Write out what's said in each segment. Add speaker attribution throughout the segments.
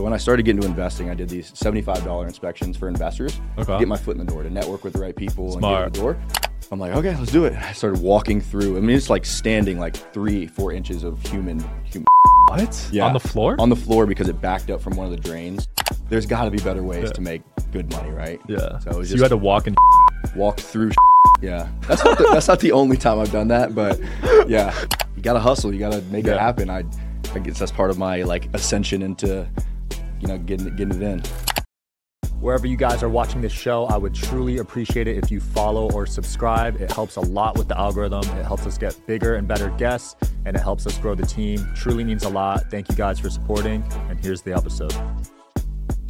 Speaker 1: So when I started getting into investing, I did these $75 inspections for investors.
Speaker 2: Okay.
Speaker 1: Get my foot in the door to network with the right people
Speaker 2: Smart.
Speaker 1: and get in the door. I'm like, okay, let's do it. I started walking through. I mean, it's like standing like three, four inches of human, human
Speaker 2: What?
Speaker 1: yeah,
Speaker 2: On the floor?
Speaker 1: On the floor because it backed up from one of the drains. There's got to be better ways
Speaker 2: Yeah.
Speaker 1: to make good money, right?
Speaker 2: yeah.
Speaker 1: So
Speaker 2: So,
Speaker 1: was
Speaker 2: you had to walk in.
Speaker 1: walk through. Yeah, that's not the, that's not the only time I've done that, but yeah, you gotta hustle. You gotta make it happen. I, I guess that's part of my like ascension into, you know, getting it- getting it in.
Speaker 3: Wherever you guys are watching this show, I would truly appreciate it if you follow or subscribe. It helps a lot with the algorithm. It helps us get bigger and better guests, and it helps us grow the team. Truly means a lot. Thank you guys for supporting, and here's the episode.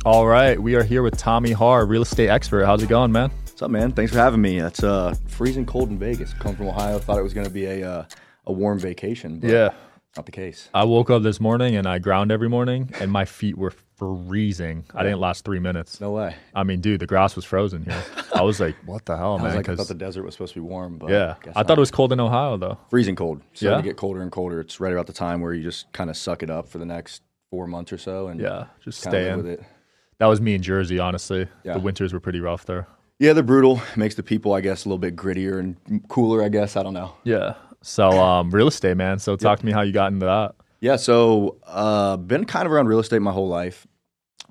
Speaker 2: All right. We are here with Tommy Harr, real estate expert. How's it going, man?
Speaker 1: What's up, man? Thanks for having me. It's uh freezing cold in Vegas. Come from Ohio. Thought it was gonna be a uh, a warm vacation, but
Speaker 2: Yeah.
Speaker 1: Not the case.
Speaker 2: I woke up this morning and I ground every morning, and my feet were freezing. I didn't last three minutes.
Speaker 1: No way.
Speaker 2: I mean, dude, the grass was frozen here. I was like, what the hell,
Speaker 1: I
Speaker 2: man?
Speaker 1: like, I thought the desert was supposed to be warm, but
Speaker 2: yeah.
Speaker 1: guess
Speaker 2: I thought it was cold in Ohio, though.
Speaker 1: freezing cold. Starting
Speaker 2: Yeah?
Speaker 1: to get colder and colder. It's right about the time where you just kind of suck it up for the next four months or so, and
Speaker 2: Yeah. Just stay in.
Speaker 1: with it.
Speaker 2: That was me in Jersey, honestly.
Speaker 1: Yeah.
Speaker 2: The winters were pretty rough there.
Speaker 1: Yeah, they're brutal. Makes the people, I guess, a little bit grittier and cooler. I guess I don't know.
Speaker 2: Yeah. So, um, real estate, man. So, talk to me how you got into that.
Speaker 1: Yeah, so uh, been kind of around real estate my whole life.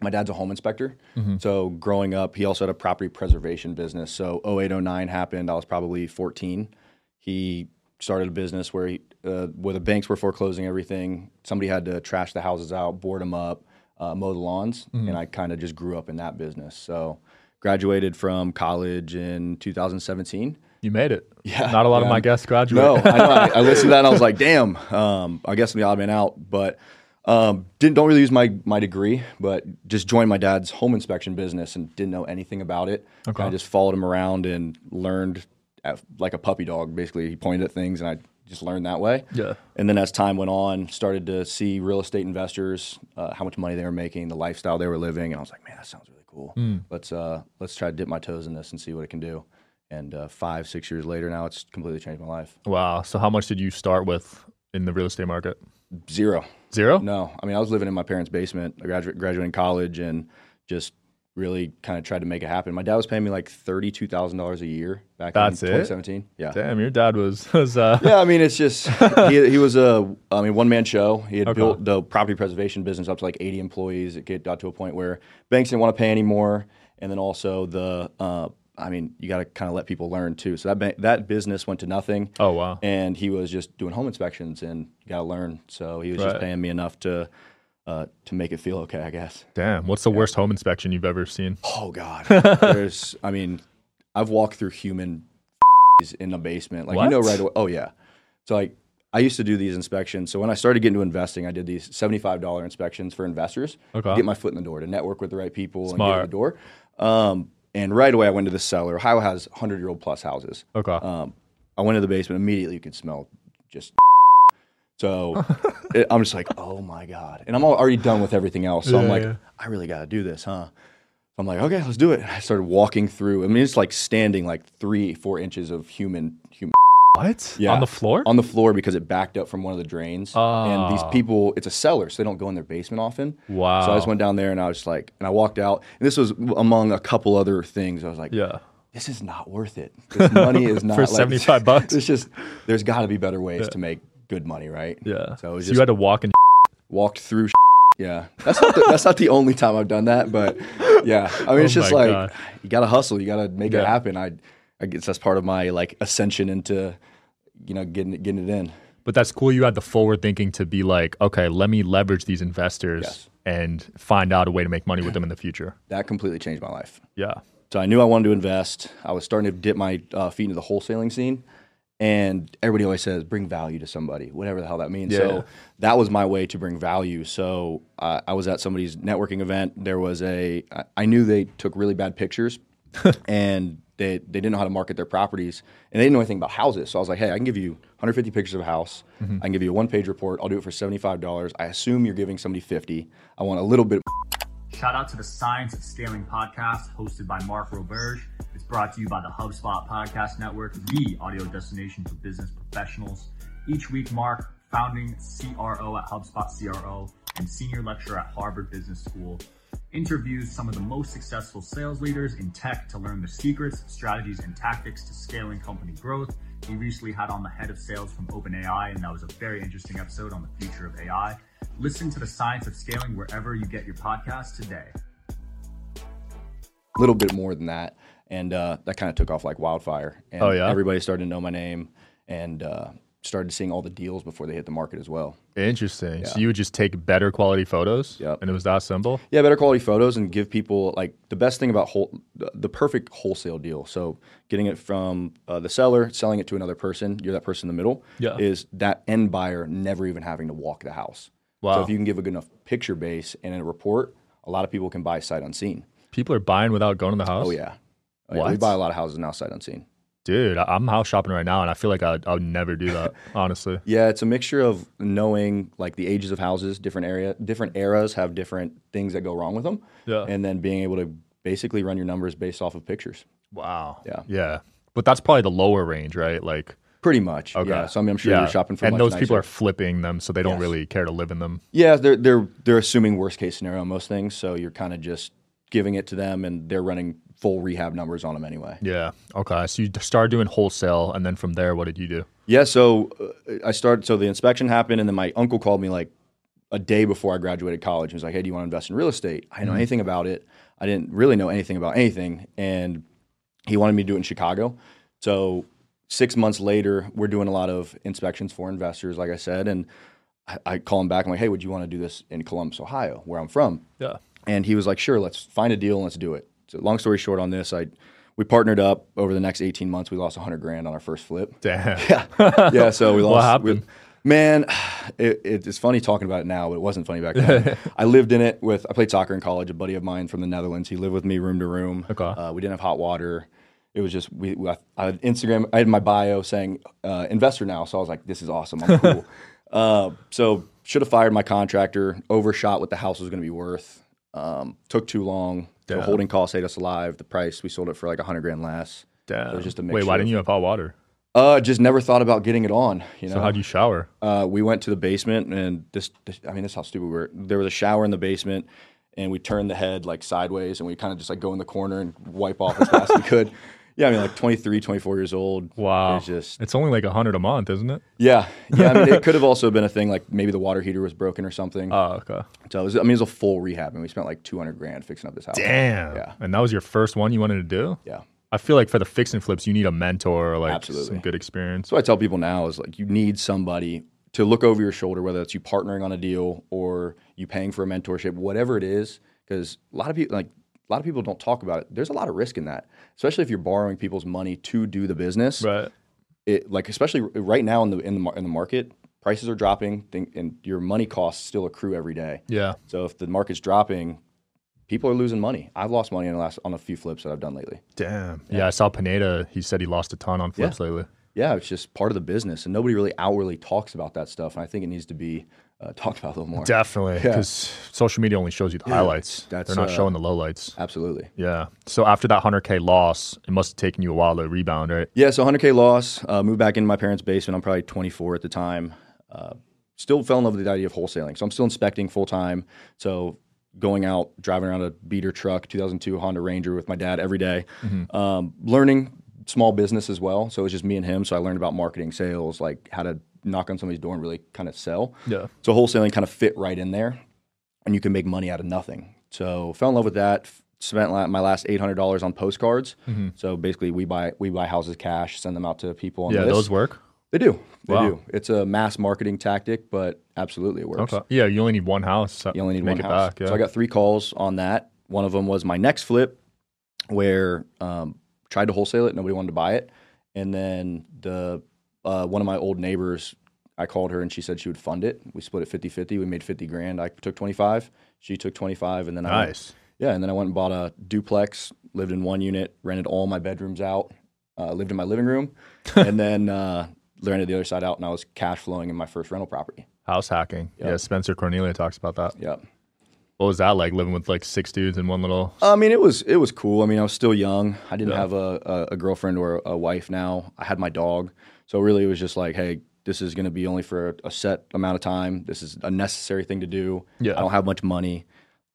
Speaker 1: My dad's a home inspector. So growing up, he also had a property preservation business. So 0809 happened. I was probably 14. He started a business where he, uh, where the banks were foreclosing everything. Somebody had to trash the houses out, board them up, uh, mow the lawns, and I kind of just grew up in that business. So graduated from college in 2017.
Speaker 2: You made it.
Speaker 1: Yeah,
Speaker 2: Not a lot of my guests graduate.
Speaker 1: No, I know. I, I listened to that and I was like, damn. Um, I guess I'm the odd man out, but um, didn't don't really use my my degree, but just joined my dad's home inspection business and didn't know anything about it.
Speaker 2: Okay.
Speaker 1: I just followed him around and learned at, like a puppy dog. Basically, he pointed at things and I just learned that way.
Speaker 2: Yeah.
Speaker 1: And then as time went on, started to see real estate investors, uh, how much money they were making, the lifestyle they were living, and I was like, man, that sounds really cool.
Speaker 2: Hmm.
Speaker 1: Let's uh, let's try to dip my toes in this and see what it can do. And uh, five, six years later, now it's completely changed my life.
Speaker 2: Wow. So, how much did you start with in the real estate market?
Speaker 1: Zero.
Speaker 2: Zero?
Speaker 1: No, I mean, I was living in my parents' basement. I graduate, graduating college and just really kind of tried to make it happen. My dad was paying me like thirty-two thousand dollars a year back
Speaker 2: That's
Speaker 1: in
Speaker 2: it?
Speaker 1: 2017. Yeah.
Speaker 2: Damn, your dad was, was uh,
Speaker 1: Yeah, I mean, it's just he, he was a, I mean, one man show. He had
Speaker 2: Okay.
Speaker 1: built the property preservation business up to like 80 employees. It got to a point where banks didn't want to pay anymore, and then also the, uh, I mean, you got to kind of let people learn too. So that that business went to nothing.
Speaker 2: oh, wow.
Speaker 1: and he was just doing home inspections and you got to learn. So he was
Speaker 2: Right.
Speaker 1: just paying me enough to uh, to make it feel okay, I guess.
Speaker 2: Damn. What's the worst home inspection you've ever seen?
Speaker 1: Oh God, there's. I mean, I've walked through human in the basement, like you know right away. Oh yeah, so like I used to do these inspections. So when I started getting into investing, I did these seventy-five dollar inspections for investors.
Speaker 2: Okay.
Speaker 1: Get my foot in the door to network with the right people and get in the door. Um, and right away, I went to the cellar. Ohio has hundred-year-old plus houses.
Speaker 2: Okay.
Speaker 1: Um, I went to the basement immediately. You could smell just. So it, I'm just like, oh my god, and I'm already done with everything else. So I'm like,
Speaker 2: yeah.
Speaker 1: I really got to do this, huh? I'm like, okay, let's do it. I started walking through. I mean, it's like standing like three, four inches of human, human
Speaker 2: what?
Speaker 1: yeah.
Speaker 2: On the floor?
Speaker 1: on the floor because it backed up from one of the drains. And these
Speaker 2: Oh.
Speaker 1: people, it's a cellar, so they don't go in their basement often.
Speaker 2: wow.
Speaker 1: So I just went down there and I was just like, and I walked out. And this was among a couple other things. I was like,
Speaker 2: yeah.
Speaker 1: this is not worth it. This money is not
Speaker 2: For
Speaker 1: like,
Speaker 2: 75 bucks?
Speaker 1: It's just there's got to be better ways to make good money, right?
Speaker 2: Yeah.
Speaker 1: So it was
Speaker 2: you
Speaker 1: just
Speaker 2: had to walk in.
Speaker 1: walked through. Yeah, that's not the, that's not the only time I've done that, but yeah, I mean oh it's
Speaker 2: Oh
Speaker 1: just like
Speaker 2: God.
Speaker 1: you got to hustle, you got to make
Speaker 2: Yeah.
Speaker 1: it happen. I I guess that's part of my like ascension into you know getting it, getting it in.
Speaker 2: But that's cool. You had the forward thinking to be like, okay, let me leverage these investors
Speaker 1: Yes.
Speaker 2: and find out a way to make money with them in the future.
Speaker 1: That completely changed my life.
Speaker 2: Yeah.
Speaker 1: So I knew I wanted to invest. I was starting to dip my uh, feet into the wholesaling scene, and everybody always says bring value to somebody, whatever the hell that means.
Speaker 2: Yeah.
Speaker 1: So that was my way to bring value. So uh, I was at somebody's networking event. There was a I- I knew they took really bad pictures, and they they didn't know how to market their properties, and they didn't know anything about houses. So I was like, hey, I can give you 150 pictures of a house. Mm-hmm. I can give you a one page report. I'll do it for 75 dollars. I assume you're giving somebody 50. I want a little bit.
Speaker 3: Shout out to the Science of Scaling podcast hosted by Mark Roberge. It's brought to you by the HubSpot Podcast Network, the audio destination for business professionals. Each week, Mark, founding CRO at HubSpot CRO, and senior lecturer at Harvard Business School. Interviews some of the most successful sales leaders in tech to learn the secrets, strategies, and tactics to scaling company growth. He recently had on the head of sales from OpenAI, and that was a very interesting episode on the future of AI. Listen to the science of scaling wherever you get your podcast today.
Speaker 1: A little bit more than that, and uh, that kind of took off like wildfire. And
Speaker 2: Oh, yeah?
Speaker 1: everybody started to know my name and uh, started seeing all the deals before they hit the market as well.
Speaker 2: Interesting. So you would just take better quality photos,
Speaker 1: Yep.
Speaker 2: and it was that simple.
Speaker 1: Yeah, better quality photos and give people like the best thing about whole, the, the perfect wholesale deal. So getting it from uh, the seller, selling it to another person, you're that person in the middle.
Speaker 2: Yeah.
Speaker 1: Is that end buyer never even having to walk the house?
Speaker 2: Wow.
Speaker 1: So if you can give a good enough picture base and a report, a lot of people can buy sight unseen.
Speaker 2: People are buying without going to the house.
Speaker 1: Oh yeah. Oh, yeah. We buy a lot of houses now sight unseen.
Speaker 2: Dude, I- I'm house shopping right now, and I feel like I, I would never do that. honestly,
Speaker 1: Yeah, it's a mixture of knowing like the ages of houses, different area, different eras have different things that go wrong with them,
Speaker 2: Yeah.
Speaker 1: and then being able to basically run your numbers based off of pictures.
Speaker 2: wow.
Speaker 1: Yeah.
Speaker 2: yeah. But that's probably the lower range, right? Like,
Speaker 1: Pretty much.
Speaker 2: okay.
Speaker 1: Yeah. So I mean, I'm sure
Speaker 2: Yeah.
Speaker 1: you're shopping for
Speaker 2: and those people are flipping them, so they don't
Speaker 1: Yes.
Speaker 2: really care to live in them.
Speaker 1: Yeah, they're they're they're assuming worst case scenario on most things, so you're kind of just giving it to them, and they're running full rehab numbers on them anyway.
Speaker 2: Yeah. Okay. So you started doing wholesale, and then from there, what did you do?
Speaker 1: Yeah, so uh, I started. So the inspection happened, and then my uncle called me like a day before I graduated college. He was like, "Hey, do you want to invest in real estate?" I didn't know anything about it. I didn't really know anything about anything, and he wanted me to do it in Chicago. So six months later, we're doing a lot of inspections for investors, like I said, and I, I call him back. And I'm like, "Hey, would you want to do this in Columbus, Ohio, where I'm from?"
Speaker 2: Yeah.
Speaker 1: And he was like, "Sure, let's find a deal and let's do it." So long story short on this, I we partnered up over the next 18 months. We lost 100 grand on our first flip.
Speaker 2: Damn.
Speaker 1: Yeah, yeah. So we lost.
Speaker 2: What happened?
Speaker 1: we- man, it, it's funny talking about it now, but it wasn't funny back then. I lived in it with. I played soccer in college. A buddy of mine from the Netherlands. He lived with me room to room.
Speaker 2: Okay.
Speaker 1: Uh, we didn't have hot water. It was just we. we I I had Instagram. I had my bio saying uh, investor now. So I was like, this is awesome. I'm cool. uh, so should have fired my contractor. Overshot what the house was going to be worth. Um, took too long. The holding cost ate us alive. The price we sold it for like a 100 grand less.
Speaker 2: Damn.
Speaker 1: it was just a
Speaker 2: Wait, why didn't you have hot water?
Speaker 1: Uh, just never thought about getting it on. You know,
Speaker 2: So how'd you shower?
Speaker 1: uh, we went to the basement, and this, this I mean, this is how stupid we were. There was a shower in the basement, and we turned the head like sideways, and we kind of just like go in the corner and wipe off as fast as we could. Yeah, I mean, like 23, 24 years old.
Speaker 2: Wow.
Speaker 1: It's just,
Speaker 2: It's only like a hundred a month, isn't it?
Speaker 1: yeah. Yeah, I mean, it could have also been a thing like maybe the water heater was broken or something.
Speaker 2: Oh, okay.
Speaker 1: so it was, I mean, it was a full rehab, and we spent like 200 grand fixing up this house.
Speaker 2: Damn.
Speaker 1: Yeah.
Speaker 2: And that was your first one you wanted to do?
Speaker 1: Yeah.
Speaker 2: I feel like for the fix and flips, you need a mentor or like
Speaker 1: Absolutely.
Speaker 2: some good experience.
Speaker 1: So I tell people now is like you need somebody to look over your shoulder, whether it's you partnering on a deal or you paying for a mentorship, whatever it is, because a lot of people like a lot of people don't talk about it. There's a lot of risk in that, especially if you're borrowing people's money to do the business.
Speaker 2: Right.
Speaker 1: It like especially right now in the in the in the market, prices are dropping, and your money costs still accrue every day.
Speaker 2: Yeah.
Speaker 1: So if the market's dropping, people are losing money. I've lost money in the last on a few flips that I've done lately.
Speaker 2: Damn. Yeah. I saw Pineda. He said he lost a ton on flips lately.
Speaker 1: yeah, it's just part of the business, and nobody really outwardly talks about that stuff. And I think it needs to be uh, talked about a little more.
Speaker 2: Definitely.
Speaker 1: Yeah.
Speaker 2: Because social media only shows you the highlights.
Speaker 1: that's,
Speaker 2: They're not
Speaker 1: uh,
Speaker 2: showing the lowlights.
Speaker 1: Absolutely.
Speaker 2: Yeah. So after that 100K loss, it must have taken you a while to rebound, right?
Speaker 1: Yeah, so 100K loss, uh, moved back into my parents' basement. I'm probably 24 at the time. Uh, still fell in love with the idea of wholesaling. So I'm still inspecting full time. So going out, driving around a beater truck, 2002 Honda Ranger with my dad every day. Um, learning small business as well. So it was just me and him. So I learned about marketing, sales, like how to knock on somebody's door and really kind of sell.
Speaker 2: Yeah.
Speaker 1: So wholesaling kind of fit right in there, and you can make money out of nothing. So fell in love with that. Spent my last eight hundred dollars on postcards. So basically, we buy we buy houses cash, send them out to people. On
Speaker 2: Yeah. Those work.
Speaker 1: They do. They
Speaker 2: Wow.
Speaker 1: do. It's a mass marketing tactic, but absolutely it works.
Speaker 2: Okay. Yeah. You only need one house.
Speaker 1: You only need
Speaker 2: Make
Speaker 1: one
Speaker 2: it
Speaker 1: house.
Speaker 2: back. Yeah.
Speaker 1: So I got three calls on that. One of them was my next flip, where um, tried to wholesale it, nobody wanted to buy it, and then the uh, one of my old neighbors, I called her and she said she would fund it. We split it 50-50. We made fifty grand. I took twenty five. She took twenty five, and then I
Speaker 2: nice.
Speaker 1: yeah, and then I went and bought a duplex, lived in one unit, rented all my bedrooms out, uh, lived in my living room, and then uh, rented the other side out, and I was cash flowing in my first rental property.
Speaker 2: House hacking. Yeah. Spencer Cornelia talks about that.
Speaker 1: Yep.
Speaker 2: What was that like living with like six dudes in one little?
Speaker 1: I mean, it was it was cool. I mean, I was still young. I didn't
Speaker 2: Yeah.
Speaker 1: have a, a, a girlfriend or a wife now. I had my dog, so really it was just like, hey, this is going to be only for a, set amount of time. This is a necessary thing to do.
Speaker 2: Yeah.
Speaker 1: I don't have much money.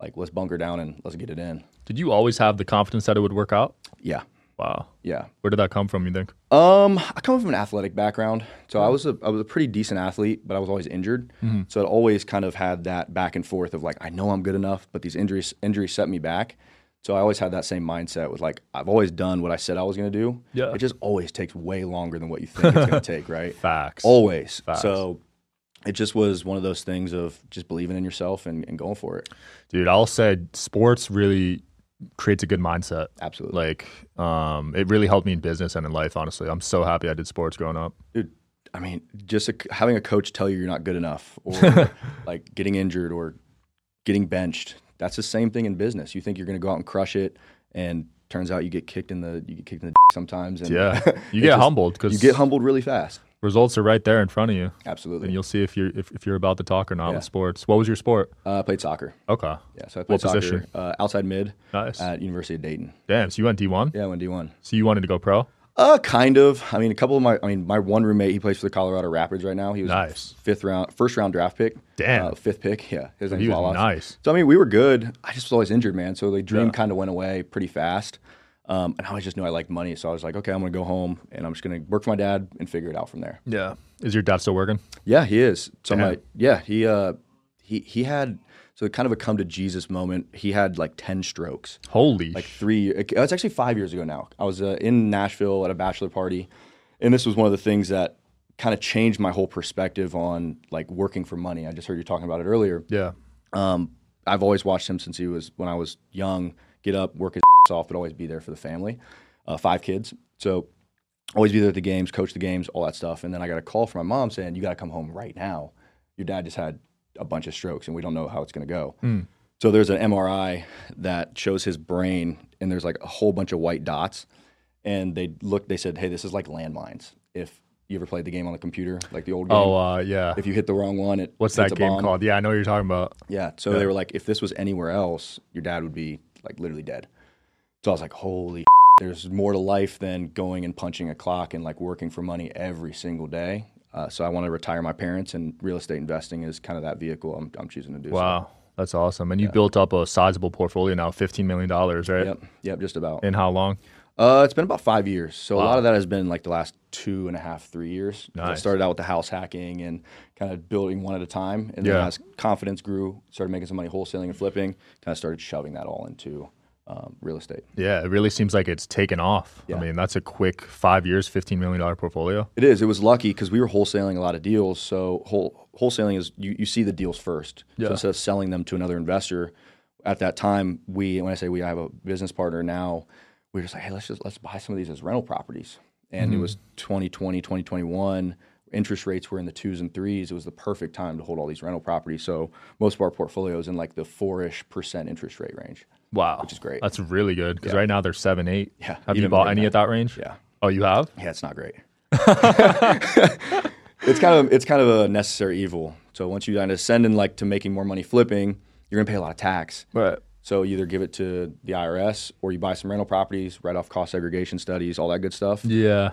Speaker 1: Like, let's bunker down and let's get it in.
Speaker 2: Did you always have the confidence that it would work out?
Speaker 1: Yeah.
Speaker 2: Wow.
Speaker 1: Yeah.
Speaker 2: Where did that come from? You think?
Speaker 1: Um, I come from an athletic background, so I was a I was a pretty decent athlete, but I was always injured. So it always kind of had that back and forth of like I know I'm good enough, but these injuries injuries set me back. So I always had that same mindset with like I've always done what I said I was going to do.
Speaker 2: Yeah.
Speaker 1: It just always takes way longer than what you think it's going to take, right?
Speaker 2: Facts.
Speaker 1: Always.
Speaker 2: Facts.
Speaker 1: So it just was one of those things of just believing in yourself and, and going for it.
Speaker 2: Dude, I'll say sports really creates a good mindset.
Speaker 1: Absolutely.
Speaker 2: Like, um, it really helped me in business and in life. Honestly, I'm so happy I did sports growing up.
Speaker 1: Dude, I mean, just a, having a coach tell you you're not good enough, or like getting injured, or getting benched. That's the same thing in business. You think you're going to go out and crush it, and turns out you get kicked in the you get kicked in the sometimes. And
Speaker 2: Yeah, you get
Speaker 1: just-
Speaker 2: humbled because
Speaker 1: You get humbled really fast.
Speaker 2: results are right there in front of you,
Speaker 1: Absolutely.
Speaker 2: and you'll see if you're if, if you're about to talk or not
Speaker 1: Yeah.
Speaker 2: with sports. What was your sport?
Speaker 1: Uh, I played soccer.
Speaker 2: Okay,
Speaker 1: Yeah, so I played
Speaker 2: What
Speaker 1: soccer
Speaker 2: position?
Speaker 1: Uh, outside mid
Speaker 2: nice.
Speaker 1: at University of Dayton.
Speaker 2: Damn, so you went D1.
Speaker 1: Yeah, I went D1.
Speaker 2: So you wanted to go pro?
Speaker 1: Uh, kind of. I mean, a couple of my, I mean, my one roommate, he plays for the Colorado Rapids right now. He was
Speaker 2: Nice.
Speaker 1: fifth round, first round draft pick.
Speaker 2: Damn.
Speaker 1: Uh, fifth pick. Yeah. His
Speaker 2: He
Speaker 1: name's
Speaker 2: was
Speaker 1: Wallace.
Speaker 2: nice.
Speaker 1: So, I mean, we were good. I just was always injured, man. So the dream
Speaker 2: Yeah.
Speaker 1: kind of went away pretty fast. Um, and I always just knew I liked money. So I was like, okay, I'm going to go home and I'm just going to work for my dad and figure it out from there.
Speaker 2: Yeah. Is your dad still working?
Speaker 1: Yeah, he is. So
Speaker 2: Damn.
Speaker 1: my, yeah, he, uh, he, he had, so kind of a come to Jesus moment. He had like 10 strokes
Speaker 2: Holy.
Speaker 1: like three. It, it's actually five years ago now. I was uh, in Nashville at a bachelor party, and this was one of the things that kind of changed my whole perspective on like working for money. I just heard you talking about it earlier.
Speaker 2: yeah.
Speaker 1: Um, I've always watched him since he was when I was young. Get up, work his off, but always be there for the family. Uh, five kids, so always be there at the games, coach the games, all that stuff. And then I got a call from my mom saying, "You got to come home right now. Your dad just had a bunch of strokes, and we don't know how it's going to go." So there's an MRI that shows his brain, and there's like a whole bunch of white dots. And they looked, they said, "Hey, this is like landmines. If you ever played the game on the computer, like the old game,
Speaker 2: Oh, uh, yeah.
Speaker 1: if you hit the wrong one, it
Speaker 2: What's that
Speaker 1: a
Speaker 2: game called? Yeah, I know what you're talking about.
Speaker 1: Yeah. So they were like, if this was anywhere else, your dad would be like literally dead. So I was like, holy, there's more to life than going and punching a clock and like working for money every single day. Uh, so I want to retire my parents, and real estate investing is kind of that vehicle I'm, I'm choosing to do. so.
Speaker 2: Wow. That's awesome. And you built up a sizable portfolio now, $15 million, right?
Speaker 1: Yep. Yep. Just about.
Speaker 2: In how long?
Speaker 1: Uh, it's been about five years. So a lot of that has been like the last two and a half, three years. I started out with the house hacking and kind of building one at a time. And then
Speaker 2: Yeah.
Speaker 1: as confidence grew, started making some money wholesaling and flipping, kind of started shoving that all into um, real estate.
Speaker 2: Yeah, it really seems like it's taken off.
Speaker 1: Yeah.
Speaker 2: I mean, that's a quick five years, $15 million portfolio.
Speaker 1: It is. It was lucky because we were wholesaling a lot of deals. So whole, wholesaling is you, you see the deals first.
Speaker 2: Yeah.
Speaker 1: So instead of selling them to another investor, at that time we when I say we I have a business partner now, we were just like, hey, let's just let's buy some of these as rental properties. And it was 2020, 2021. Interest rates were in the twos and threes. It was the perfect time to hold all these rental properties. So most of our portfolio is in like the four-ish percent interest rate range.
Speaker 2: Wow.
Speaker 1: Which is great.
Speaker 2: That's really good because
Speaker 1: Yeah.
Speaker 2: right now they're seven, eight.
Speaker 1: Yeah,
Speaker 2: Have you bought any at that range?
Speaker 1: Yeah.
Speaker 2: Oh, you have?
Speaker 1: Yeah, it's not great. it's kind of it's kind of a necessary evil. So once you kind of send in like to making more money flipping, you're gonna pay a lot of tax.
Speaker 2: Right.
Speaker 1: So you either give it to the IRS or you buy some rental properties, write off cost segregation studies, all that good stuff.
Speaker 2: Yeah.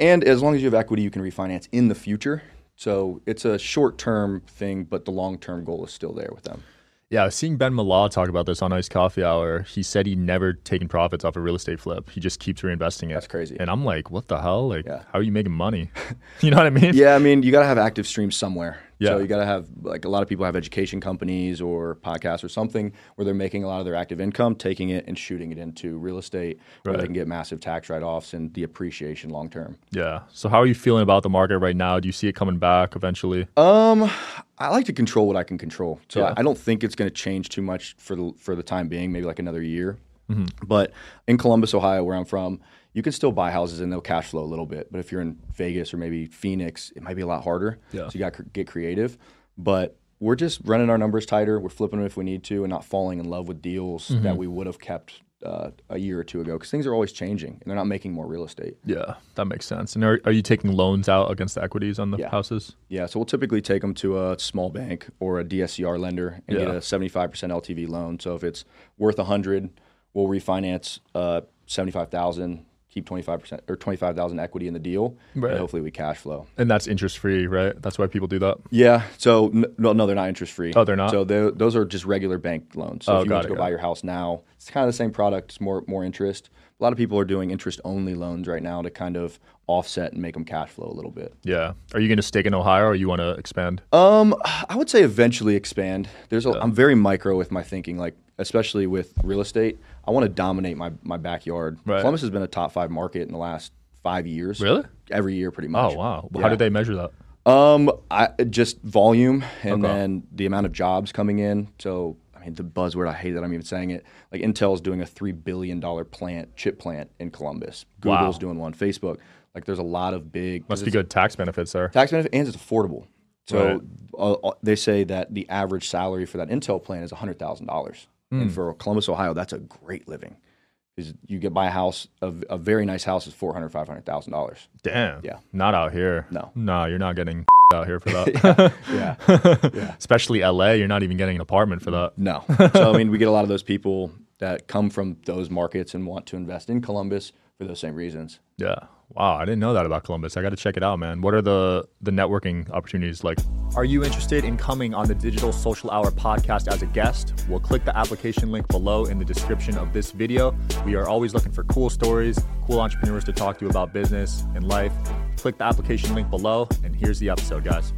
Speaker 1: And as long as you have equity, you can refinance in the future. So it's a short term thing, but the long term goal is still there with them.
Speaker 2: Yeah, I was seeing Ben Mallah talk about this on Iced Coffee Hour. He said he never taken profits off a real estate flip. He just keeps reinvesting it.
Speaker 1: That's crazy.
Speaker 2: And I'm like, what the hell? Like,
Speaker 1: Yeah.
Speaker 2: how are you making money? you know what I mean?
Speaker 1: Yeah, I mean, you got to have active streams somewhere.
Speaker 2: Yeah.
Speaker 1: So you got to have like a lot of people have education companies or podcasts or something where they're making a lot of their active income, taking it and shooting it into real estate, where they can get massive tax write-offs and the appreciation long term.
Speaker 2: Yeah. So how are you feeling about the market right now? Do you see it coming back eventually?
Speaker 1: Um, I like to control what I can control, so
Speaker 2: Yeah.
Speaker 1: I, I don't think it's going to change too much for the for the time being. Maybe like another year.
Speaker 2: Mm-hmm.
Speaker 1: But in Columbus, Ohio, where I'm from, you can still buy houses and they'll cash flow a little bit. But if you're in Vegas or maybe Phoenix, it might be a lot harder.
Speaker 2: Yeah.
Speaker 1: So you got to get creative. But we're just running our numbers tighter. We're flipping them if we need to, and not falling in love with deals
Speaker 2: Mm-hmm.
Speaker 1: that we would have kept uh, a year or two ago because things are always changing and they're not making more real estate.
Speaker 2: Yeah, that makes sense. And are, are you taking loans out against the equities on the
Speaker 1: Yeah.
Speaker 2: houses?
Speaker 1: Yeah, so we'll typically take them to a small bank or a DSCR lender and get a 75% LTV loan. So if it's worth 100, we'll refinance uh, 75,000 keep 25% or 25,000 equity in the deal
Speaker 2: Right.
Speaker 1: and hopefully we cash flow.
Speaker 2: And that's interest free, right? That's why people do that.
Speaker 1: Yeah. So n- no, no, they're not interest free.
Speaker 2: Oh, they're not?
Speaker 1: So they're- those are just regular bank loans. So
Speaker 2: Oh,
Speaker 1: if you
Speaker 2: got
Speaker 1: want to go buy
Speaker 2: it.
Speaker 1: your house now, it's kind of the same product. It's more more interest. A lot of people are doing interest only loans right now to kind of offset and make them cash flow a little bit.
Speaker 2: Yeah. Are you going to stick in Ohio or you want to expand?
Speaker 1: Um, I would say eventually expand. There's a, I'm very micro with my thinking, like especially with real estate. I want to dominate my my backyard.
Speaker 2: Right.
Speaker 1: Columbus has been a top five market in the last five years.
Speaker 2: Really?
Speaker 1: Every year, pretty much.
Speaker 2: Oh, wow. How
Speaker 1: Yeah.
Speaker 2: did they measure that?
Speaker 1: Um, I just volume and
Speaker 2: Okay.
Speaker 1: then the amount of jobs coming in. So I mean, the buzzword. I hate that I'm even saying it. Like Intel's doing a three billion dollar plant, chip plant in Columbus.
Speaker 2: Wow.
Speaker 1: Google's doing one. Facebook. Like, there's a lot of big.
Speaker 2: Must be good tax benefits there.
Speaker 1: tax benefit and it's affordable. So
Speaker 2: Right.
Speaker 1: uh, uh, they say that the average salary for that Intel plan is hundred thousand dollars,
Speaker 2: Hmm.
Speaker 1: and for Columbus, Ohio, that's a great living because you get buy a house, a, a very nice house is four hundred, five hundred thousand dollars.
Speaker 2: Damn.
Speaker 1: Yeah.
Speaker 2: Not out here.
Speaker 1: No.
Speaker 2: No, you're not getting out here for that.
Speaker 1: Yeah, yeah.
Speaker 2: Especially LA, you're not even getting an apartment for that.
Speaker 1: No. So I mean, we get a lot of those people that come from those markets and want to invest in Columbus for those same reasons.
Speaker 2: Yeah. Wow, I didn't know that about Columbus. I got to check it out, man. What are the the networking opportunities like?
Speaker 3: Are you interested in coming on the Digital Social Hour podcast as a guest? We'll click the application link below in the description of this video. We are always looking for cool stories, cool entrepreneurs to talk to about business and life. Click the application link below, and here's the episode, guys.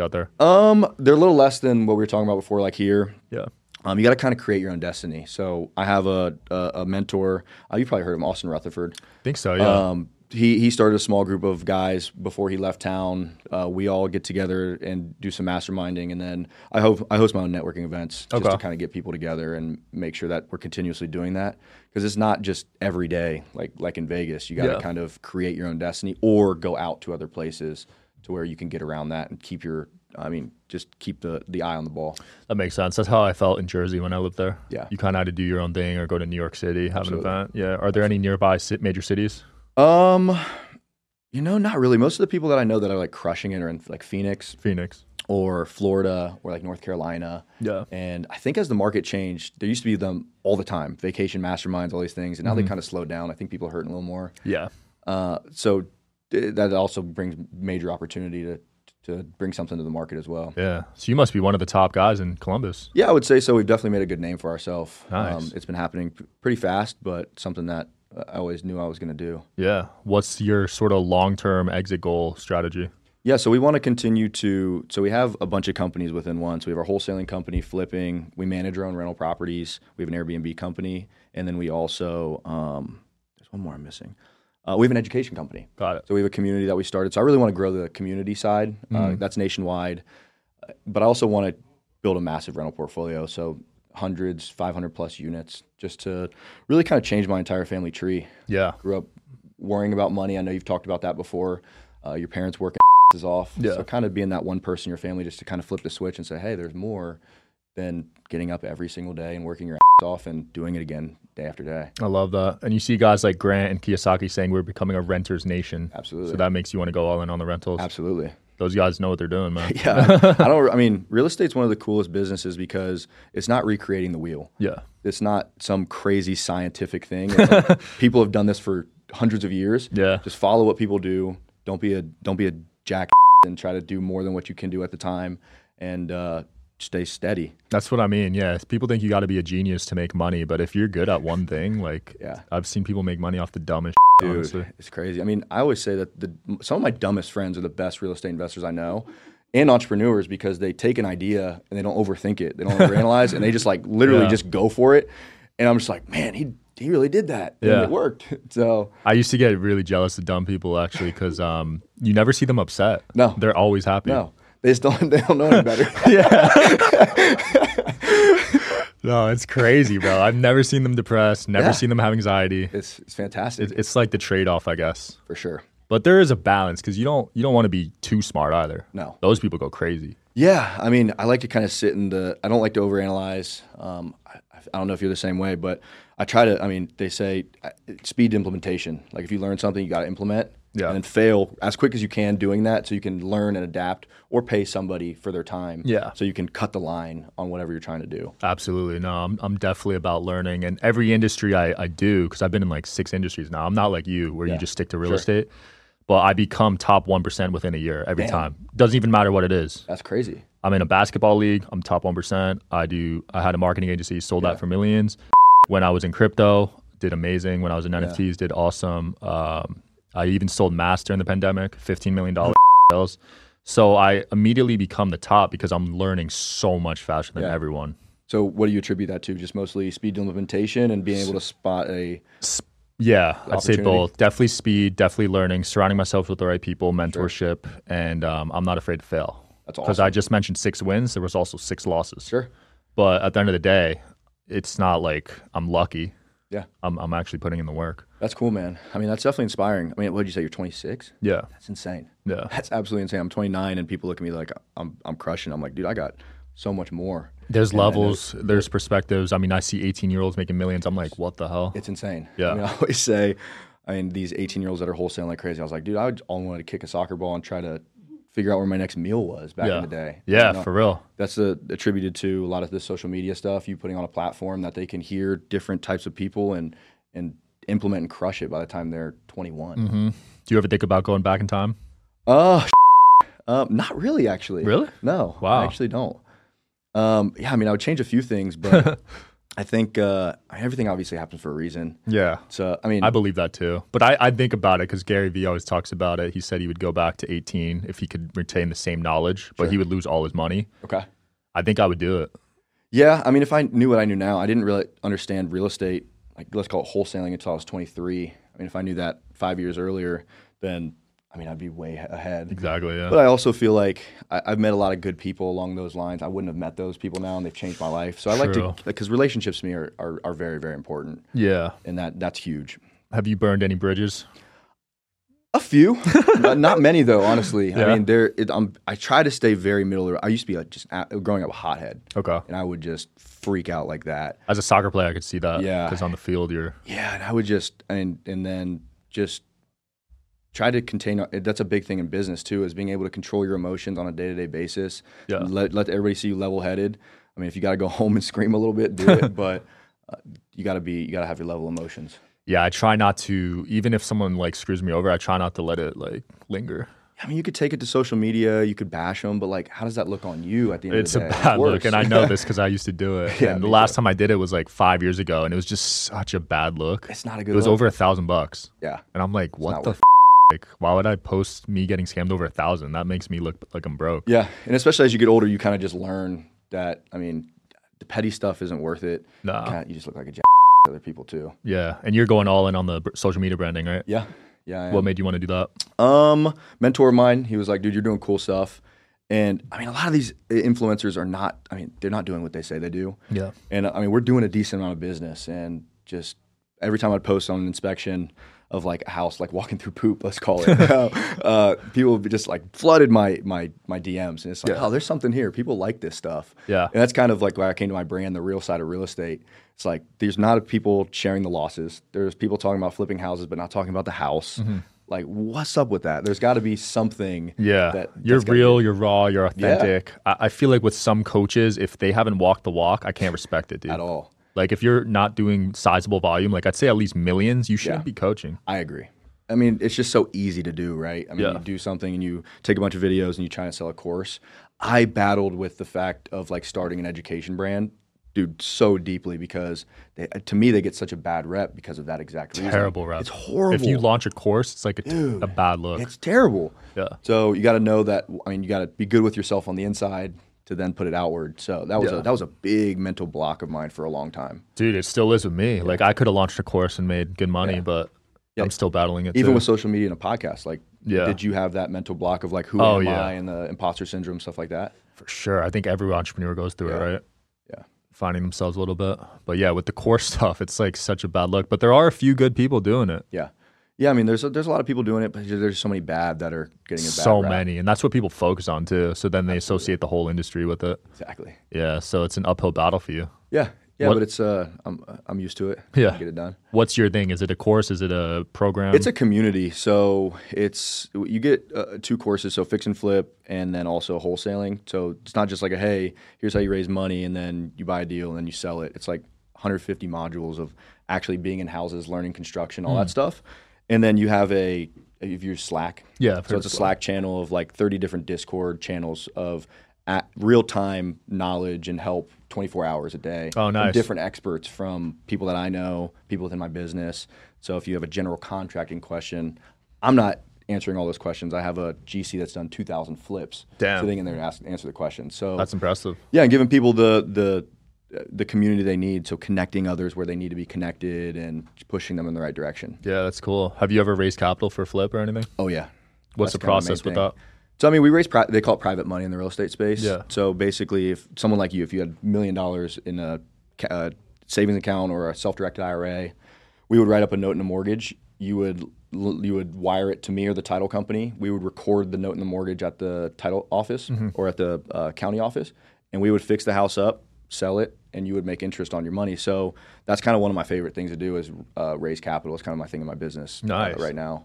Speaker 2: Out there?
Speaker 1: Um, they're a little less than what we were talking about before, like here.
Speaker 2: Yeah.
Speaker 1: Um, you got to kind of create your own destiny. So I have a a, a mentor. Uh, you probably heard of him, Austin Rutherford.
Speaker 2: I think so, yeah.
Speaker 1: Um, he he started a small group of guys before he left town. Uh, we all get together and do some masterminding, and then I hope I host my own networking events just
Speaker 2: Okay.
Speaker 1: to kind of get people together and make sure that we're continuously doing that because it's not just every day like like in Vegas. You got to
Speaker 2: Yeah.
Speaker 1: kind of create your own destiny or go out to other places to where you can get around that and keep your I mean just keep the the eye on the ball.
Speaker 2: that makes sense. That's how I felt in Jersey when I lived there.
Speaker 1: Yeah.
Speaker 2: You kind of had to do your own thing or go to New York City, have
Speaker 1: Absolutely.
Speaker 2: an event. Yeah. Are there any nearby major cities?
Speaker 1: Um, you know, not really. Most of the people that I know that are like crushing it are in like Phoenix
Speaker 2: Phoenix.
Speaker 1: or Florida or like North Carolina.
Speaker 2: Yeah.
Speaker 1: And I think as the market changed, there used to be them all the time, vacation masterminds, all these things, and now they kind of slowed down. I think people are hurting a little more.
Speaker 2: Yeah.
Speaker 1: Uh, so that also brings major opportunity to to bring something to the market as well.
Speaker 2: Yeah. So you must be one of the top guys in Columbus.
Speaker 1: Yeah, I would say so. We've definitely made a good name for ourselves.
Speaker 2: Nice.
Speaker 1: it's been happening p- pretty fast, but something that I always knew I was going to do.
Speaker 2: Yeah. What's your sort of long term exit goal strategy?
Speaker 1: Yeah, so we want to continue to. So we have a bunch of companies within one. So we have our wholesaling company, flipping. We manage our own rental properties. We have an Airbnb company, and then we also um, there's one more I'm missing. Uh, we have an education company.
Speaker 2: Got it.
Speaker 1: So we have a community that we started. So I really want to grow the community side. Uh, that's nationwide, Uh, but I also want to build a massive rental portfolio. So hundreds, 500 plus units, just to really kind of change my entire family tree
Speaker 2: Yeah.
Speaker 1: grew up worrying about money. I know you've talked about that before. Uh, your parents working is off.
Speaker 2: Yeah.
Speaker 1: So kind of being that one person in your family just to kind of flip the switch and say, hey, there's more than getting up every single day and working your ass off and doing it again day after day.
Speaker 2: I love that. And you see guys like Grant and Kiyosaki saying we're becoming a renter's nation.
Speaker 1: Absolutely.
Speaker 2: So that makes you want to go all in on the rentals.
Speaker 1: Absolutely.
Speaker 2: Those guys know what they're doing, man.
Speaker 1: Yeah. I don't, I mean, real estate's one of the coolest businesses because it's not recreating the wheel.
Speaker 2: Yeah.
Speaker 1: It's not some crazy scientific thing. Like people have done this for hundreds of years.
Speaker 2: Yeah.
Speaker 1: Just follow what people do. Don't be a don't be a jack and try to do more than what you can do at the time, and uh, stay steady.
Speaker 2: That's what I mean. Yeah. People think you got to be a genius to make money, but if you're good at one thing, like
Speaker 1: Yeah.
Speaker 2: I've seen people make money off the dumbest
Speaker 1: Dude,
Speaker 2: honestly.
Speaker 1: it's crazy. I mean, I always say that the some of my dumbest friends are the best real estate investors I know. And entrepreneurs because they take an idea and they don't overthink it. They don't overanalyze and they just like literally
Speaker 2: Yeah.
Speaker 1: just go for it. And I'm just like, man, he he really did that. And
Speaker 2: Yeah.
Speaker 1: it worked. So
Speaker 2: I used to get really jealous of dumb people actually because um, you never see them upset.
Speaker 1: No.
Speaker 2: They're always happy.
Speaker 1: no, they just don't they don't know any better. Yeah.
Speaker 2: no, it's crazy, bro. I've never seen them depressed, never
Speaker 1: Yeah.
Speaker 2: seen them have anxiety.
Speaker 1: it's it's fantastic
Speaker 2: It, it's like the trade off, I guess.
Speaker 1: for sure.
Speaker 2: But there is a balance because you don't you don't want to be too smart either.
Speaker 1: No.
Speaker 2: Those people go crazy.
Speaker 1: Yeah, I mean, I like to kind of sit in the. I don't like to overanalyze. Um, I, I don't know if you're the same way, but I try to. I mean, they say uh, speed to implementation. Like if you learn something, you got to implement.
Speaker 2: Yeah.
Speaker 1: and then fail as quick as you can doing that, so you can learn and adapt, or pay somebody for their time.
Speaker 2: Yeah.
Speaker 1: so you can cut the line on whatever you're trying to do.
Speaker 2: Absolutely. No, I'm, I'm definitely about learning. And every industry I, I do, because I've been in like six industries now, I'm not like you where
Speaker 1: Yeah,
Speaker 2: you just stick to real
Speaker 1: sure.
Speaker 2: estate, but I become top 1% within a year every
Speaker 1: Damn.
Speaker 2: time. Doesn't even matter what it is.
Speaker 1: That's crazy.
Speaker 2: I'm in a basketball league. I'm top 1%. I do, I had a marketing agency, sold
Speaker 1: Yeah.
Speaker 2: that for millions. When I was in crypto, did amazing. When I was in NFTs, did awesome. Um, I even sold mass during the pandemic, $15 million sales. So I immediately become the top because I'm learning so much faster than
Speaker 1: Yeah.
Speaker 2: everyone.
Speaker 1: So, what do you attribute that to? Just mostly speed to implementation and being able to spot a
Speaker 2: Yeah, I'd say
Speaker 1: opportunity?
Speaker 2: both. Definitely speed, definitely learning, surrounding myself with the right people, mentorship, and um, I'm not afraid to fail.
Speaker 1: That's
Speaker 2: Because I just mentioned six wins, there was also six losses.
Speaker 1: sure.
Speaker 2: But at the end of the day, it's not like I'm lucky.
Speaker 1: Yeah,
Speaker 2: I'm, I'm actually putting in the work.
Speaker 1: that's cool, man. I mean, that's definitely inspiring. I mean, what did you say? You're 26.
Speaker 2: Yeah,
Speaker 1: That's insane.
Speaker 2: yeah.
Speaker 1: That's absolutely insane. I'm 29, and people look at me like I'm I'm crushing. I'm like, dude, I got so much more.
Speaker 2: There's
Speaker 1: And
Speaker 2: levels, there's perspectives. I mean, I see 18 year olds making millions. I'm like, what the hell?
Speaker 1: It's insane.
Speaker 2: Yeah.
Speaker 1: I, mean, I always say, I mean, these 18 year olds that are wholesaling like crazy. I was like, dude, I would all wanted to kick a soccer ball and try to figure out where my next meal was back
Speaker 2: yeah.
Speaker 1: in the day.
Speaker 2: Yeah,
Speaker 1: You know?
Speaker 2: for real.
Speaker 1: that's the, attributed to a lot of this social media stuff. You putting on a platform that they can hear different types of people and and implement and crush it by the time they're 21.
Speaker 2: hmm Do you ever think about going back in time?
Speaker 1: Oh, um, not really, actually.
Speaker 2: Really?
Speaker 1: No.
Speaker 2: Wow.
Speaker 1: I actually don't. Um, yeah, I mean, I would change a few things, but I think uh, everything obviously happens for a reason.
Speaker 2: Yeah.
Speaker 1: So, I mean,
Speaker 2: I believe that too. But I, I think about it because Gary Vee always talks about it. He said he would go back to 18 if he could retain the same knowledge, but
Speaker 1: Sure.
Speaker 2: he would lose all his money.
Speaker 1: okay.
Speaker 2: I think I would do it.
Speaker 1: Yeah, I mean, if I knew what I knew now, I didn't really understand real estate, like let's call it wholesaling, until I was 23. I mean, if I knew that five years earlier, then I mean, I'd be way ahead.
Speaker 2: Exactly. Yeah.
Speaker 1: But I also feel like I, I've met a lot of good people along those lines. I wouldn't have met those people now, and they've changed my life. So I like to, because relationships to me are, are, are very, very important,
Speaker 2: yeah.
Speaker 1: and that that's huge.
Speaker 2: Have you burned any bridges?
Speaker 1: A few, not, not many though. Honestly,
Speaker 2: Yeah.
Speaker 1: I mean, there. It, I'm, I try to stay very middle. of- I used to be like just growing up a hothead,
Speaker 2: Okay.
Speaker 1: and I would just freak out like that.
Speaker 2: As a soccer player, I could see that.
Speaker 1: Yeah.
Speaker 2: Because on the field, you're.
Speaker 1: Yeah, and I would just and and then just try to contain. That's a big thing in business too, is being able to control your emotions on a day to day basis.
Speaker 2: Yeah.
Speaker 1: Let let everybody see you level headed. I mean, if you got to go home and scream a little bit, do it. but uh, you got to be you got to have your level emotions.
Speaker 2: Yeah, I try not to. Even if someone like screws me over, I try not to let it like linger.
Speaker 1: I mean, you could take it to social media, you could bash them, but like, how does that look on you at the end
Speaker 2: It's
Speaker 1: of the day?
Speaker 2: It's a bad look, and I know this because I used to do it.
Speaker 1: Yeah,
Speaker 2: and the last
Speaker 1: too.
Speaker 2: time I did it was like five years ago, and it was just such a bad look.
Speaker 1: It's not a good.
Speaker 2: It was
Speaker 1: look.
Speaker 2: over a thousand bucks,
Speaker 1: Yeah,
Speaker 2: and I'm like, what the f-? Like? Why would I post me getting scammed over a thousand? That makes me look like I'm broke.
Speaker 1: yeah, and especially as you get older, you kind of just learn that. I mean, the petty stuff isn't worth it.
Speaker 2: Nah.
Speaker 1: Kinda- you just look like a jack to other people too.
Speaker 2: Yeah, and you're going all in on the social media branding, right?
Speaker 1: Yeah, yeah.
Speaker 2: What made you want to do that?
Speaker 1: Um, mentor of mine, he was like, dude, you're doing cool stuff. And I mean, a lot of these influencers are not, I mean, they're not doing what they say they do.
Speaker 2: Yeah.
Speaker 1: And I mean, we're doing a decent amount of business. And just every time I'd post on an inspection of like a house, like walking through poop, let's call it, uh, people would be just like flooded my, my, my DMs. And it's like,
Speaker 2: Yeah.
Speaker 1: oh, there's something here. People like this stuff.
Speaker 2: Yeah.
Speaker 1: And that's kind of like why I came to my brand, the real side of real estate. It's like there's not people sharing the losses. There's people talking about flipping houses, but not talking about the house. Like, what's up with that? There's got to be something.
Speaker 2: Mm-hmm. Yeah,
Speaker 1: that,
Speaker 2: you're real,
Speaker 1: be-
Speaker 2: you're raw, you're authentic. I, I feel like with some coaches, if they haven't walked the walk, I can't respect it, dude.
Speaker 1: at all.
Speaker 2: Like if you're not doing sizable volume, like I'd say at least millions, you shouldn't
Speaker 1: Yeah.
Speaker 2: be coaching.
Speaker 1: I agree. I mean, it's just so easy to do, right? I mean,
Speaker 2: Yeah.
Speaker 1: you do something and you take a bunch of videos and you try to sell a course. I battled with the fact of like starting an education brand, dude, so deeply because they, to me they get such a bad rep because of that exact reason.
Speaker 2: Terrible rep.
Speaker 1: It's horrible.
Speaker 2: If you launch a course, it's like a, t-
Speaker 1: Dude,
Speaker 2: a bad look.
Speaker 1: It's terrible.
Speaker 2: Yeah.
Speaker 1: So you got to know that. I mean, you got to be good with yourself on the inside to then put it outward. So that was
Speaker 2: Yeah.
Speaker 1: a, that was a big mental block of mine for a long time.
Speaker 2: Dude, it still is with me. Like I could have launched a course and made good money,
Speaker 1: Yeah.
Speaker 2: but
Speaker 1: Yeah.
Speaker 2: I'm still battling it.
Speaker 1: Even
Speaker 2: too.
Speaker 1: with social media and a podcast, like,
Speaker 2: Yeah.
Speaker 1: did you have that mental block of like, who
Speaker 2: Oh,
Speaker 1: am. I, and the imposter syndrome, stuff like that?
Speaker 2: for sure. I think every entrepreneur goes through it, right?
Speaker 1: Yeah.
Speaker 2: Finding themselves a little bit. But yeah, with the course stuff, it's like such a bad look. But there are a few good people doing it.
Speaker 1: Yeah, yeah. I mean, there's a, there's a lot of people doing it, but there's so many bad that are getting a bad
Speaker 2: So
Speaker 1: rap.
Speaker 2: many. And that's what people focus on too. So then they associate the whole industry with it.
Speaker 1: Exactly.
Speaker 2: Yeah. So it's an uphill battle for you.
Speaker 1: Yeah, Yeah,
Speaker 2: What-
Speaker 1: but it's uh, I'm I'm used to it.
Speaker 2: Yeah.
Speaker 1: get it done.
Speaker 2: What's your thing? Is it a course? Is it a program?
Speaker 1: It's a community, so it's you get uh, two courses, so fix and flip, and then also wholesaling. So it's not just like a hey, here's how you raise money, and then you buy a deal and then you sell it. It's like 150 modules of actually being in houses, learning construction, all that stuff, and then you have a if you're Slack,
Speaker 2: Yeah,
Speaker 1: so it's a Slack channel of like 30 different Discord channels of real time knowledge and help 24 hours a day.
Speaker 2: Oh,
Speaker 1: from
Speaker 2: nice.
Speaker 1: different experts from people that I know, people within my business. So if you have a general contracting question, I'm not answering all those questions. I have a GC that's done 2,000 flips
Speaker 2: Damn.
Speaker 1: sitting in there to ask, answer the question. So
Speaker 2: That's impressive.
Speaker 1: yeah, and giving people the the the community they need. So connecting others where they need to be connected and pushing them in the right direction.
Speaker 2: Yeah, that's cool. Have you ever raised capital for flip or anything?
Speaker 1: Oh yeah.
Speaker 2: What's
Speaker 1: That's
Speaker 2: the process with that?
Speaker 1: So I mean, we raise pri- they call it private money in the real estate space.
Speaker 2: Yeah.
Speaker 1: So basically, if someone like you, if you had a million dollars in a ca- uh, savings account or a self-directed IRA, we would write up a note in a mortgage. You would you would wire it to me or the title company. We would record the note in the mortgage at the title office
Speaker 2: Mm-hmm.
Speaker 1: or at the uh, county office, and we would fix the house up, sell it, and you would make interest on your money. So that's kind of one of my favorite things to do is uh, raise capital. It's kind of my thing in my business uh, right now.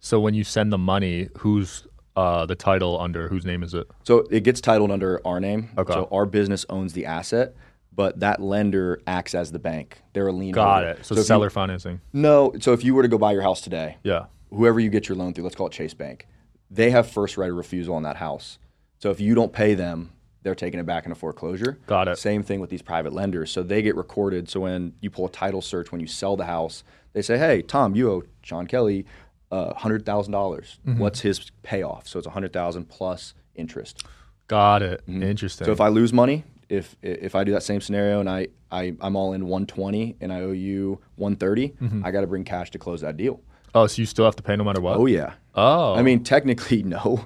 Speaker 2: So when you send the money, who's uh, the title under? Whose name is it?
Speaker 1: So it gets titled under our name.
Speaker 2: Okay.
Speaker 1: So our business owns the asset, but that lender acts as the bank. They're a lien.
Speaker 2: Got
Speaker 1: holder.
Speaker 2: it. So,
Speaker 1: you-
Speaker 2: seller financing.
Speaker 1: no. So if you were to go buy your house today,
Speaker 2: Yeah.
Speaker 1: whoever you get your loan through, let's call it Chase Bank, they have first right of refusal on that house. So if you don't pay them, they're taking it back in a foreclosure.
Speaker 2: Got it.
Speaker 1: Same thing with these private lenders. So they get recorded. So when you pull a title search, when you sell the house, they say, "Hey, Tom, you owe Sean Kelly uh, hundred thousand dollars.
Speaker 2: Mm-hmm.
Speaker 1: What's his payoff?" So it's a hundred thousand plus interest.
Speaker 2: Got it. Interesting.
Speaker 1: Mm-hmm. So if I lose money, if if I do that same scenario and I, I I'm all in 120 and I owe you 130,
Speaker 2: Mm-hmm.
Speaker 1: I got to bring cash to close that deal.
Speaker 2: oh, so you still have to pay no matter what?
Speaker 1: Oh yeah.
Speaker 2: Oh.
Speaker 1: I mean, technically no,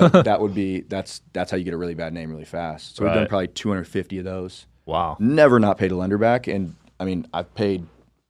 Speaker 1: but that would be that's that's how you get a really bad name really fast. So we've done probably 250 of those.
Speaker 2: wow.
Speaker 1: Never not paid a lender back, and I mean I've paid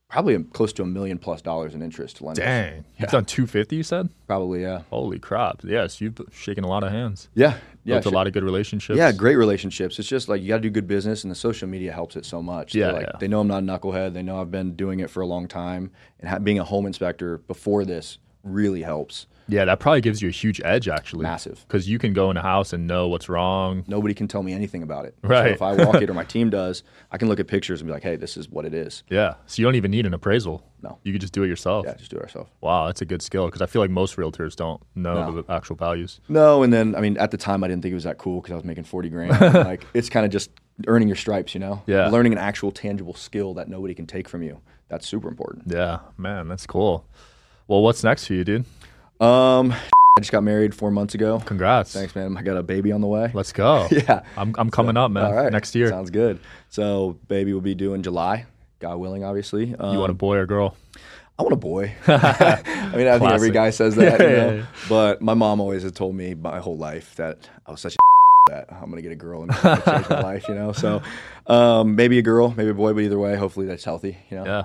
Speaker 1: probably close to a million plus dollars in interest to lenders.
Speaker 2: Dang. You've done 250, you said?
Speaker 1: Probably yeah.
Speaker 2: Holy crap. Yes, you've shaken a lot of hands.
Speaker 1: Yeah. Yeah.
Speaker 2: Built a lot of good relationships.
Speaker 1: Yeah, great relationships. It's just like you got to do good business, and the social media helps it so much.
Speaker 2: Yeah,
Speaker 1: like,
Speaker 2: yeah.
Speaker 1: They know I'm not a knucklehead. They know I've been doing it for a long time, and ha- being a home inspector before this really helps.
Speaker 2: Yeah, that probably gives you a huge edge, actually.
Speaker 1: Massive.
Speaker 2: Because you can go in a house and know what's wrong.
Speaker 1: Nobody can tell me anything about it.
Speaker 2: Right.
Speaker 1: So if I walk it or my team does, I can look at pictures and be like, "Hey, this is what it is."
Speaker 2: Yeah. So you don't even need an appraisal.
Speaker 1: No.
Speaker 2: You could just do it yourself.
Speaker 1: Yeah, just do it ourselves.
Speaker 2: Wow, that's a good skill because I feel like most realtors don't know
Speaker 1: No.
Speaker 2: the actual values.
Speaker 1: No, and then I mean, at the time, I didn't think it was that cool because I was making forty grand. like it's kind of just earning your stripes, you know.
Speaker 2: Yeah.
Speaker 1: Learning an actual tangible skill that nobody can take from you. That's super important.
Speaker 2: Yeah, man, that's cool. Well, what's next for you, dude?
Speaker 1: Um, I just got married four months ago.
Speaker 2: Congrats.
Speaker 1: Thanks, man. I got a baby on the way.
Speaker 2: Let's go.
Speaker 1: Yeah.
Speaker 2: I'm, I'm coming up, man.
Speaker 1: All right.
Speaker 2: Next year.
Speaker 1: Sounds good. So, baby will be due in July, God willing, obviously. Um,
Speaker 2: you want a boy or girl?
Speaker 1: I want a boy. I mean, I think every guy says that,
Speaker 2: Yeah,
Speaker 1: you know?
Speaker 2: yeah.
Speaker 1: But my mom always has told me my whole life that I was such a that I'm gonna get a girl and change my life, you know. So, um, maybe a girl, maybe a boy, but either way, hopefully that's healthy, you know.
Speaker 2: Yeah.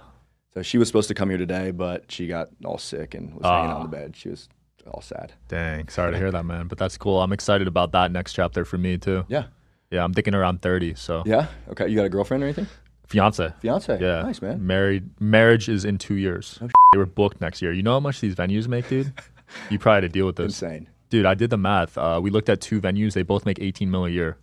Speaker 1: So she was supposed to come here today, but she got all sick and was hanging
Speaker 2: Ah.
Speaker 1: on the bed. She was all sad.
Speaker 2: Dang. Sorry to hear that, man. But that's cool. I'm excited about that next chapter for me, too.
Speaker 1: Yeah.
Speaker 2: Yeah, I'm thinking around 30. So,
Speaker 1: Yeah. Okay. You got a girlfriend or anything?
Speaker 2: fiance.
Speaker 1: Fiance.
Speaker 2: Yeah.
Speaker 1: Nice, man.
Speaker 2: Married. Marriage is in two years. they were booked next year. You know how much these venues make, dude? you probably had to deal with this.
Speaker 1: Insane.
Speaker 2: Dude, I did the math. Uh, we looked at two venues. They both make 18 mil a year.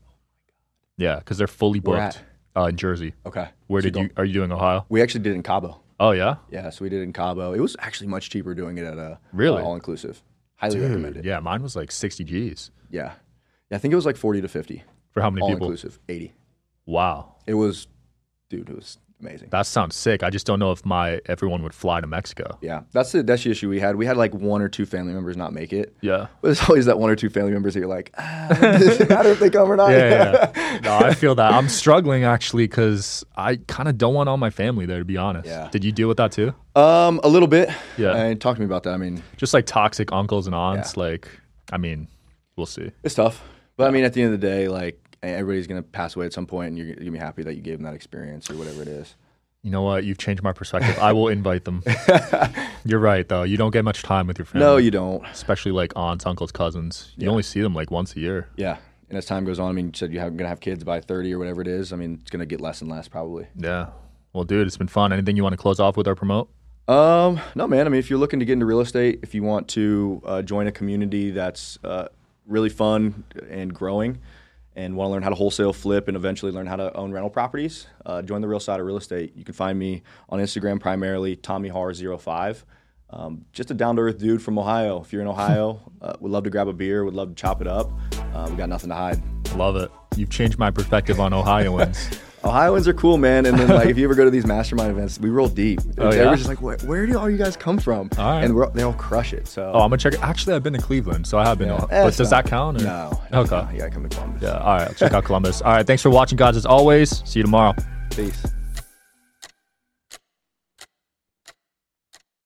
Speaker 2: Yeah, because they're fully
Speaker 1: Where
Speaker 2: booked. Uh, in Jersey.
Speaker 1: Okay.
Speaker 2: Where
Speaker 1: So
Speaker 2: did you? Are you doing Ohio?
Speaker 1: We actually did it in Cabo.
Speaker 2: Oh yeah.
Speaker 1: Yeah, so we did it in Cabo. It was actually much cheaper doing it at a
Speaker 2: Really?
Speaker 1: Uh, all inclusive. Highly recommend it.
Speaker 2: Yeah, mine was like 60 G's.
Speaker 1: Yeah. Yeah, I think it was like 40 to 50.
Speaker 2: For how many
Speaker 1: All
Speaker 2: people?
Speaker 1: inclusive. 80.
Speaker 2: Wow.
Speaker 1: It was dude, it was amazing.
Speaker 2: That sounds sick. I just don't know if my everyone would fly to Mexico.
Speaker 1: Yeah. That's the that's the issue we had. We had like one or two family members not make it.
Speaker 2: Yeah.
Speaker 1: But there's always that one or two family members that you're like, ah, does it matter if they come or not?
Speaker 2: Yeah, yeah. no, I feel that. I'm struggling actually because I kind of don't want all my family there, to be honest.
Speaker 1: Yeah.
Speaker 2: Did you deal with that too?
Speaker 1: um, a little bit.
Speaker 2: Yeah.
Speaker 1: And talk to me about that. I mean,
Speaker 2: Just like toxic uncles and aunts.
Speaker 1: Yeah.
Speaker 2: Like, I mean, we'll see.
Speaker 1: it's tough. But I mean, at the end of the day, like everybody's gonna pass away at some point, and you're, you're gonna be happy that you gave them that experience or whatever it is.
Speaker 2: You know what? You've changed my perspective. I will invite them. You're right, though. You don't get much time with your family.
Speaker 1: No, you don't.
Speaker 2: especially like aunts, uncles, cousins. You
Speaker 1: Yeah.
Speaker 2: only see them like once a year.
Speaker 1: Yeah. And as time goes on, I mean, you said you're going to have kids by 30 or whatever it is. I mean, it's going to get less and less probably.
Speaker 2: Yeah. Well, dude, it's been fun. Anything you want to close off with or promote?
Speaker 1: Um, no, man. I mean, if you're looking to get into real estate, if you want to uh, join a community that's uh, really fun and growing, and want to learn how to wholesale flip and eventually learn how to own rental properties, uh, join the real side of real estate. You can find me on Instagram primarily, Tommy Har05. Um, just a down to earth dude from Ohio. If you're in Ohio, uh, would love to grab a beer, would love to chop it up. Uh, we got nothing to hide.
Speaker 2: Love it. You've changed my perspective on Ohioans.
Speaker 1: Ohioans are cool, man. And then like if you ever go to these mastermind events, we roll deep.
Speaker 2: Oh, yeah?
Speaker 1: Everyone's just like, where, where do all you guys come from?
Speaker 2: All right.
Speaker 1: And we're, they all crush it. So
Speaker 2: oh, I'm gonna check it. Actually, I've been to Cleveland, so I have been.
Speaker 1: Yeah.
Speaker 2: to-
Speaker 1: Eh,
Speaker 2: but does
Speaker 1: not-
Speaker 2: that count? or-
Speaker 1: no.
Speaker 2: Okay.
Speaker 1: No, you gotta come to Columbus.
Speaker 2: Yeah. All right. I'll check out Columbus. All right. Thanks for watching, guys. As always, see you tomorrow.
Speaker 1: Peace.